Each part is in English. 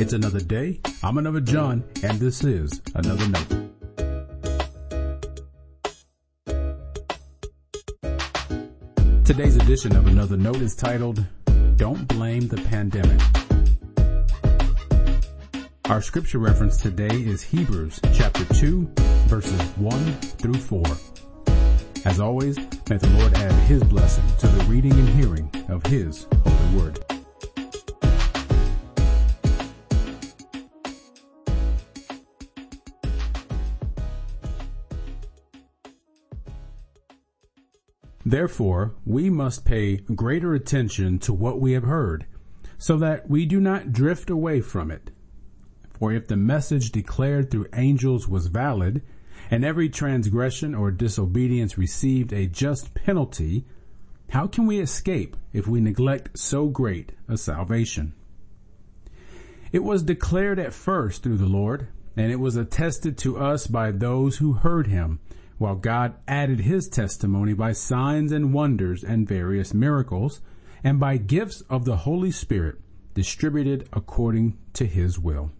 It's another day. I'm another John, and this is another note. Today's edition of Another Note is titled, Don't Blame the Pandemic. Our scripture reference today is Hebrews chapter 2 verses 1 through 4. As always, may the Lord add his blessing to the reading and hearing of his holy word. Therefore, we must pay greater attention to what we have heard, so that we do not drift away from it. For if the message declared through angels was valid, and every transgression or disobedience received a just penalty, how can we escape if we neglect so great a salvation? It was declared at first through the Lord, and it was attested to us by those who heard him, while God added his testimony by signs and wonders and various miracles, and by gifts of the Holy Spirit distributed according to his will.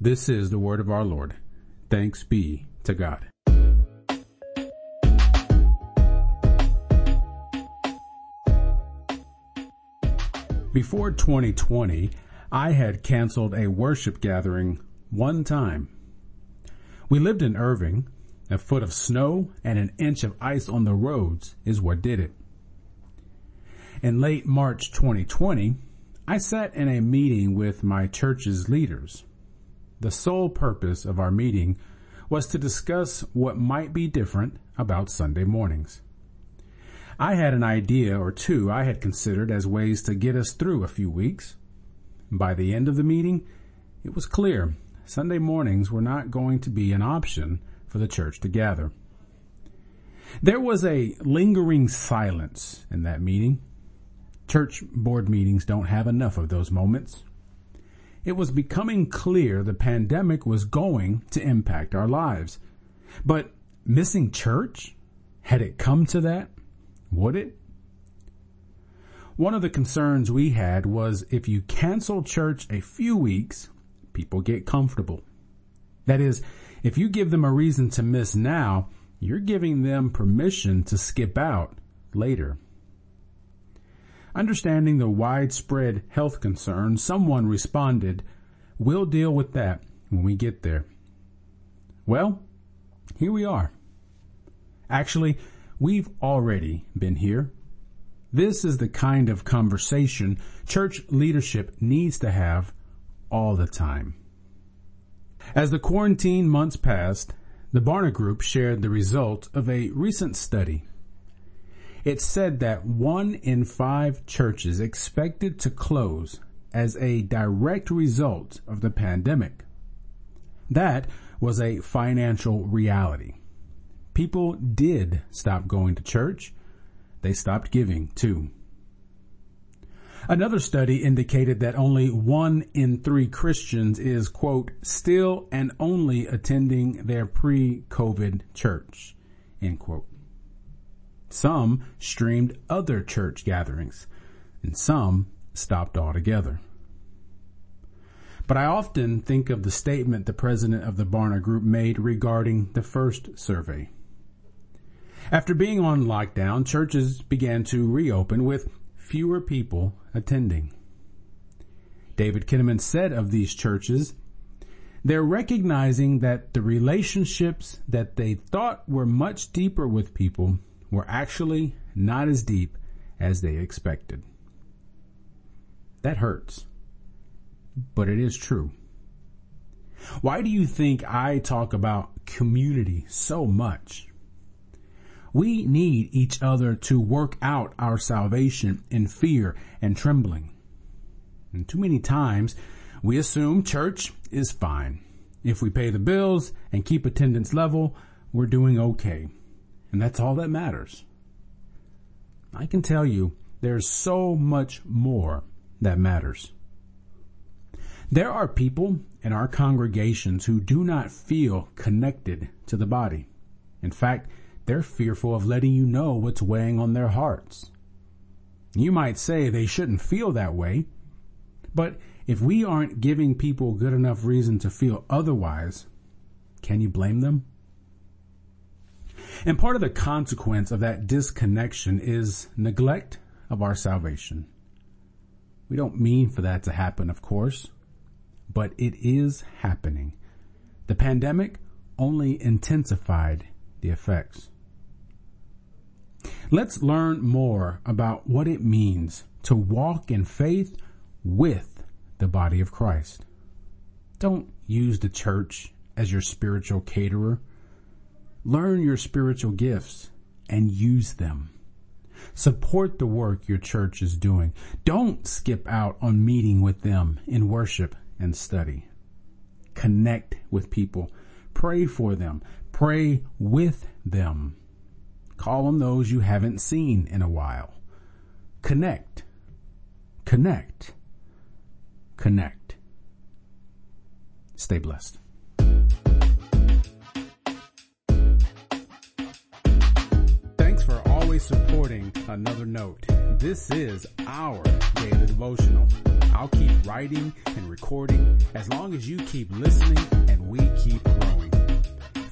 This is the word of our Lord. Thanks be to God. Before 2020, I had canceled a worship gathering one time we lived in Irving. A foot of snow and an inch of ice on the roads is what did it. In late March 2020, I sat in a meeting with my church's leaders. The sole purpose of our meeting was to discuss what might be different about Sunday mornings. I had an idea or two I had considered as ways to get us through a few weeks. By the end of the meeting, it was clear Sunday mornings were not going to be an option for the church to gather. There was a lingering silence in that meeting. Church board meetings don't have enough of those moments. It was becoming clear the pandemic was going to impact our lives. But missing church? Had it come to that? Would it? One of the concerns we had was if you cancel church a few weeks, people get comfortable. That is, if you give them a reason to miss now, you're giving them permission to skip out later. Understanding the widespread health concern, someone responded, we'll deal with that when we get there. Well, here we are. Actually, we've already been here. This is the kind of conversation church leadership needs to have all the time. As the quarantine months passed, the Barna Group shared the results of a recent study. It said that one in five churches expected to close as a direct result of the pandemic. That was a financial reality. People did stop going to church. They stopped giving too. Another study indicated that only one in three Christians is, quote, still and only attending their pre-COVID church, end quote. Some streamed other church gatherings and some stopped altogether. But I often think of the statement the president of the Barna Group made regarding the first survey. After being on lockdown, churches began to reopen with fewer people attending. David Kinnaman said of these churches, they're recognizing that the relationships that they thought were much deeper with people were actually not as deep as they expected. That hurts, but it is true. Why do you think I talk about community so much? We need each other to work out our salvation in fear and trembling. And too many times we assume church is fine. If we pay the bills and keep attendance level, we're doing okay. And that's all that matters. I can tell you there's so much more that matters. There are people in our congregations who do not feel connected to the body. In fact, they're fearful of letting you know what's weighing on their hearts. You might say they shouldn't feel that way, But if we aren't giving people good enough reason to feel otherwise, can you blame them? And part of the consequence of that disconnection is neglect of our salvation. We don't mean for that to happen, of course, but it is happening. The pandemic only intensified the effects. Let's learn more about what it means to walk in faith with the body of Christ. Don't use the church as your spiritual caterer. Learn your spiritual gifts and use them. Support the work your church is doing. Don't skip out on meeting with them in worship and study. Connect with people. Pray for them. Pray with them. Call on those you haven't seen in a while. Connect. Connect. Connect. Stay blessed. Thanks for always supporting Another Note. This is our daily devotional. I'll keep writing and recording as long as you keep listening and we